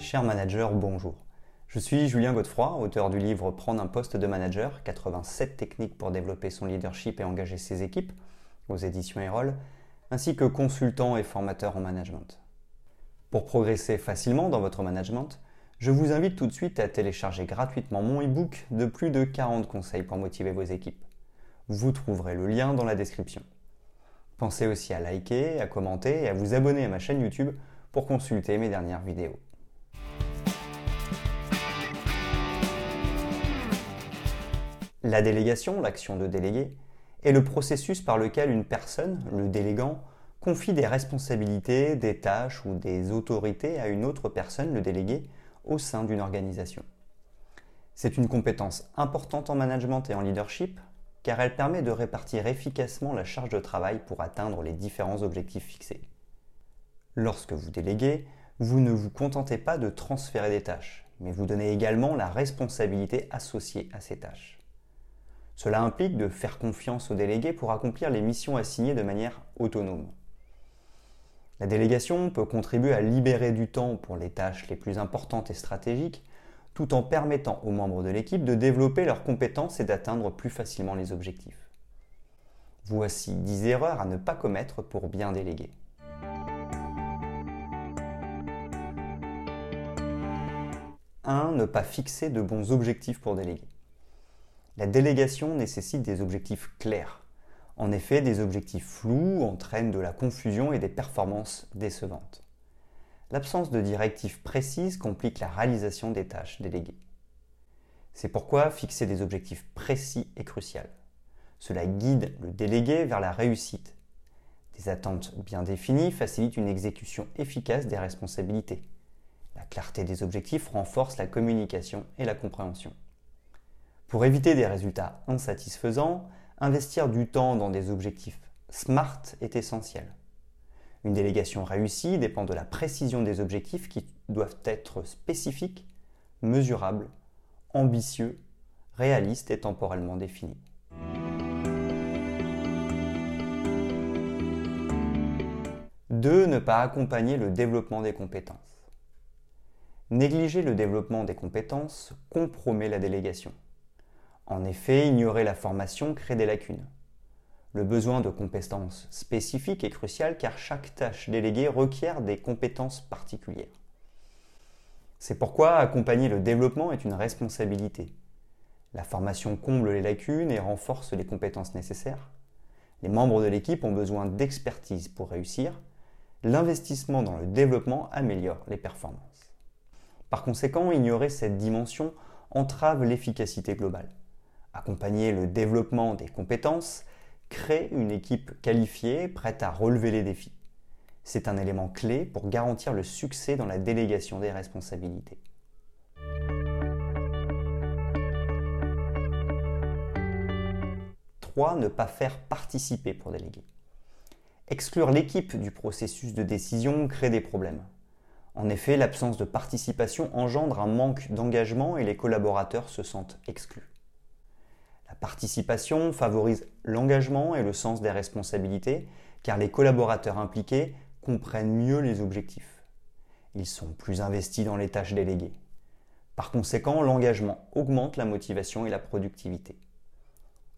Cher manager, bonjour. Je suis Julien Godefroy, auteur du livre Prendre un poste de manager, 87 techniques pour développer son leadership et engager ses équipes, aux éditions Erol, ainsi que consultant et formateur en management. Pour progresser facilement dans votre management, je vous invite tout de suite à télécharger gratuitement mon e-book de plus de 40 conseils pour motiver vos équipes. Vous trouverez le lien dans la description. Pensez aussi à liker, à commenter et à vous abonner à ma chaîne YouTube pour consulter mes dernières vidéos. La délégation, l'action de déléguer, est le processus par lequel une personne, le délégant, confie des responsabilités, des tâches ou des autorités à une autre personne, le délégué, au sein d'une organisation. C'est une compétence importante en management et en leadership car elle permet de répartir efficacement la charge de travail pour atteindre les différents objectifs fixés. Lorsque vous déléguez, vous ne vous contentez pas de transférer des tâches, mais vous donnez également la responsabilité associée à ces tâches. Cela implique de faire confiance aux délégués pour accomplir les missions assignées de manière autonome. La délégation peut contribuer à libérer du temps pour les tâches les plus importantes et stratégiques, tout en permettant aux membres de l'équipe de développer leurs compétences et d'atteindre plus facilement les objectifs. Voici 10 erreurs à ne pas commettre pour bien déléguer. 1. Ne pas fixer de bons objectifs pour déléguer. La délégation nécessite des objectifs clairs. En effet, des objectifs flous entraînent de la confusion et des performances décevantes. L'absence de directives précises complique la réalisation des tâches déléguées. C'est pourquoi fixer des objectifs précis est crucial. Cela guide le délégué vers la réussite. Des attentes bien définies facilitent une exécution efficace des responsabilités. La clarté des objectifs renforce la communication et la compréhension. Pour éviter des résultats insatisfaisants, investir du temps dans des objectifs SMART est essentiel. Une délégation réussie dépend de la précision des objectifs qui doivent être spécifiques, mesurables, ambitieux, réalistes et temporellement définis. 2. Ne pas accompagner le développement des compétences. Négliger le développement des compétences compromet la délégation. En effet, ignorer la formation crée des lacunes. Le besoin de compétences spécifiques est crucial car chaque tâche déléguée requiert des compétences particulières. C'est pourquoi accompagner le développement est une responsabilité. La formation comble les lacunes et renforce les compétences nécessaires. Les membres de l'équipe ont besoin d'expertise pour réussir. L'investissement dans le développement améliore les performances. Par conséquent, ignorer cette dimension entrave l'efficacité globale. Accompagner le développement des compétences crée une équipe qualifiée, prête à relever les défis. C'est un élément clé pour garantir le succès dans la délégation des responsabilités. Ne pas faire participer pour déléguer. Exclure l'équipe du processus de décision crée des problèmes. En effet, l'absence de participation engendre un manque d'engagement et les collaborateurs se sentent exclus. Participation favorise l'engagement et le sens des responsabilités car les collaborateurs impliqués comprennent mieux les objectifs. Ils sont plus investis dans les tâches déléguées. Par conséquent, l'engagement augmente la motivation et la productivité.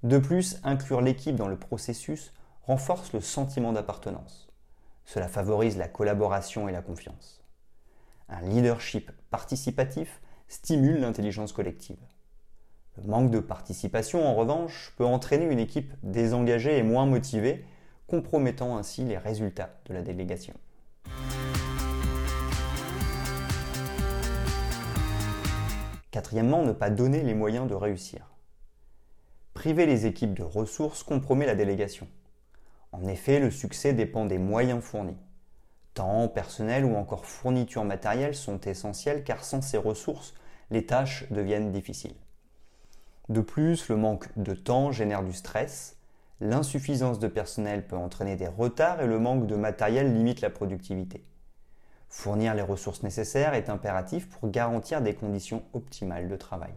De plus, inclure l'équipe dans le processus renforce le sentiment d'appartenance. Cela favorise la collaboration et la confiance. Un leadership participatif stimule l'intelligence collective. Le manque de participation, en revanche, peut entraîner une équipe désengagée et moins motivée, compromettant ainsi les résultats de la délégation. Quatrièmement, ne pas donner les moyens de réussir. Priver les équipes de ressources compromet la délégation. En effet, le succès dépend des moyens fournis. Temps, personnel ou encore fourniture matérielle sont essentiels car sans ces ressources, les tâches deviennent difficiles. De plus, le manque de temps génère du stress, l'insuffisance de personnel peut entraîner des retards et le manque de matériel limite la productivité. Fournir les ressources nécessaires est impératif pour garantir des conditions optimales de travail.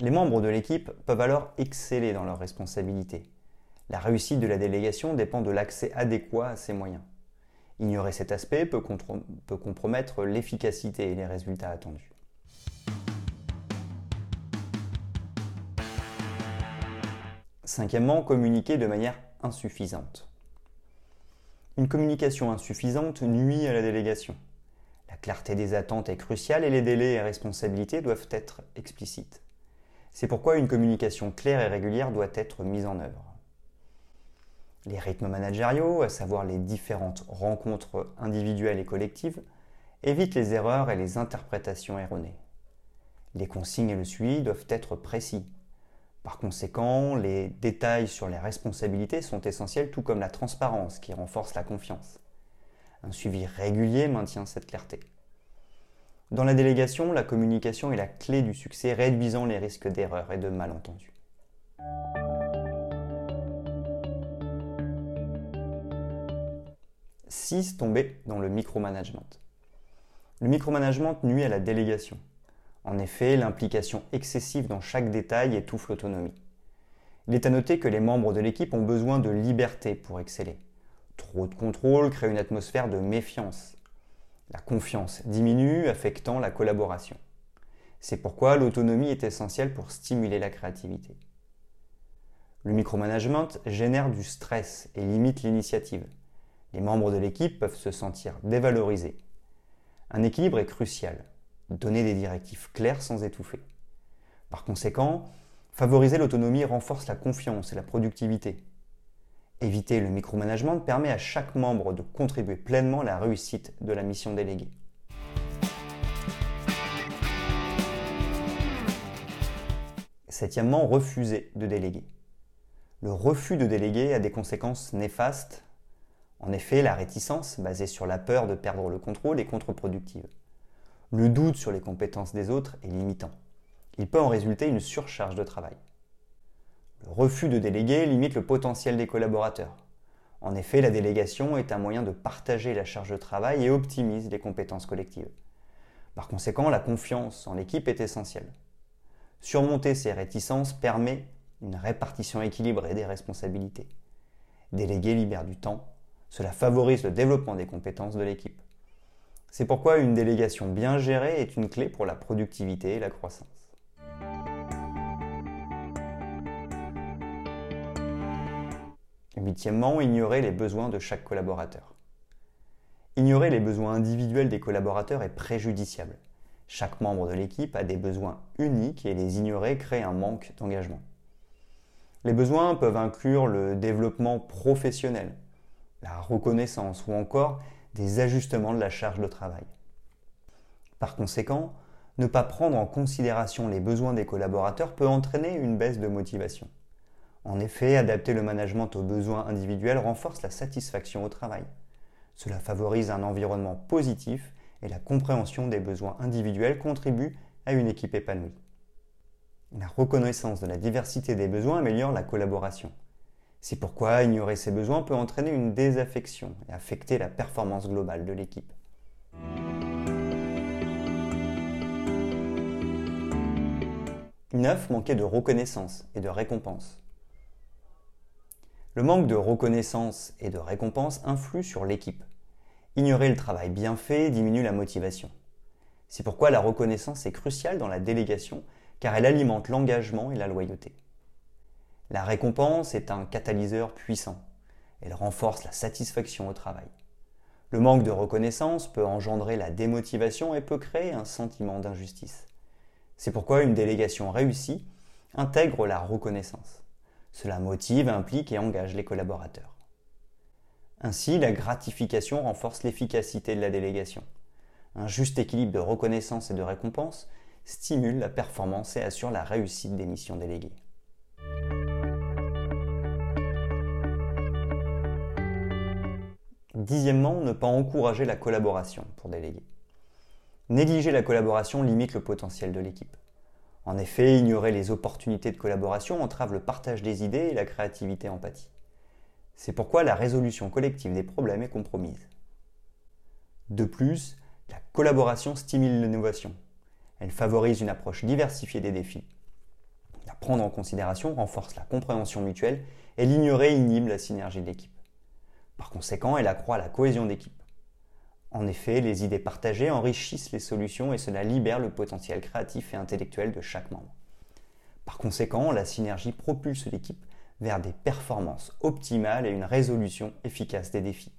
Les membres de l'équipe peuvent alors exceller dans leurs responsabilités. La réussite de la délégation dépend de l'accès adéquat à ces moyens. Ignorer cet aspect peut, compromettre l'efficacité et les résultats attendus. Cinquièmement, communiquer de manière insuffisante. Une communication insuffisante nuit à la délégation. La clarté des attentes est cruciale et les délais et responsabilités doivent être explicites. C'est pourquoi une communication claire et régulière doit être mise en œuvre. Les rythmes managériaux, à savoir les différentes rencontres individuelles et collectives, évitent les erreurs et les interprétations erronées. Les consignes et le suivi doivent être précis. Par conséquent, les détails sur les responsabilités sont essentiels, tout comme la transparence qui renforce la confiance. Un suivi régulier maintient cette clarté. Dans la délégation, la communication est la clé du succès, réduisant les risques d'erreurs et de malentendus. 6. Tomber dans le micromanagement. Le micromanagement nuit à la délégation. En effet, l'implication excessive dans chaque détail étouffe l'autonomie. Il est à noter que les membres de l'équipe ont besoin de liberté pour exceller. Trop de contrôle crée une atmosphère de méfiance. La confiance diminue, affectant la collaboration. C'est pourquoi l'autonomie est essentielle pour stimuler la créativité. Le micromanagement génère du stress et limite l'initiative. Les membres de l'équipe peuvent se sentir dévalorisés. Un équilibre est crucial. Donner des directives claires sans étouffer. Par conséquent, favoriser l'autonomie renforce la confiance et la productivité. Éviter le micromanagement permet à chaque membre de contribuer pleinement à la réussite de la mission déléguée. Septièmement, refuser de déléguer. Le refus de déléguer a des conséquences néfastes en effet, la réticence, basée sur la peur de perdre le contrôle, est contre-productive. Le doute sur les compétences des autres est limitant. Il peut en résulter une surcharge de travail. Le refus de déléguer limite le potentiel des collaborateurs. En effet, la délégation est un moyen de partager la charge de travail et optimise les compétences collectives. Par conséquent, la confiance en l'équipe est essentielle. Surmonter ces réticences permet une répartition équilibrée des responsabilités. Déléguer libère du temps cela favorise le développement des compétences de l'équipe. C'est pourquoi une délégation bien gérée est une clé pour la productivité et la croissance. Huitièmement, ignorer les besoins de chaque collaborateur. Ignorer les besoins individuels des collaborateurs est préjudiciable. Chaque membre de l'équipe a des besoins uniques et les ignorer crée un manque d'engagement. Les besoins peuvent inclure le développement professionnel, la reconnaissance ou encore des ajustements de la charge de travail. Par conséquent, ne pas prendre en considération les besoins des collaborateurs peut entraîner une baisse de motivation. En effet, adapter le management aux besoins individuels renforce la satisfaction au travail. Cela favorise un environnement positif et la compréhension des besoins individuels contribue à une équipe épanouie. La reconnaissance de la diversité des besoins améliore la collaboration. C'est pourquoi ignorer ses besoins peut entraîner une désaffection et affecter la performance globale de l'équipe. Neuf, manquer de reconnaissance et de récompense. Le manque de reconnaissance et de récompense influe sur l'équipe. Ignorer le travail bien fait diminue la motivation. C'est pourquoi la reconnaissance est cruciale dans la délégation car elle alimente l'engagement et la loyauté. La récompense est un catalyseur puissant. Elle renforce la satisfaction au travail. Le manque de reconnaissance peut engendrer la démotivation et peut créer un sentiment d'injustice. C'est pourquoi une délégation réussie intègre la reconnaissance. Cela motive, implique et engage les collaborateurs. Ainsi, la gratification renforce l'efficacité de la délégation. Un juste équilibre de reconnaissance et de récompense stimule la performance et assure la réussite des missions déléguées. Dixièmement, ne pas encourager la collaboration pour déléguer. Négliger la collaboration limite le potentiel de l'équipe. En effet, ignorer les opportunités de collaboration entrave le partage des idées et la créativité empathie. C'est pourquoi la résolution collective des problèmes est compromise. De plus, la collaboration stimule l'innovation. Elle favorise une approche diversifiée des défis. La prendre en considération renforce la compréhension mutuelle et l'ignorer inhibe la synergie d'équipe. Par conséquent, elle accroît la cohésion d'équipe. En effet, les idées partagées enrichissent les solutions et cela libère le potentiel créatif et intellectuel de chaque membre. Par conséquent, la synergie propulse l'équipe vers des performances optimales et une résolution efficace des défis.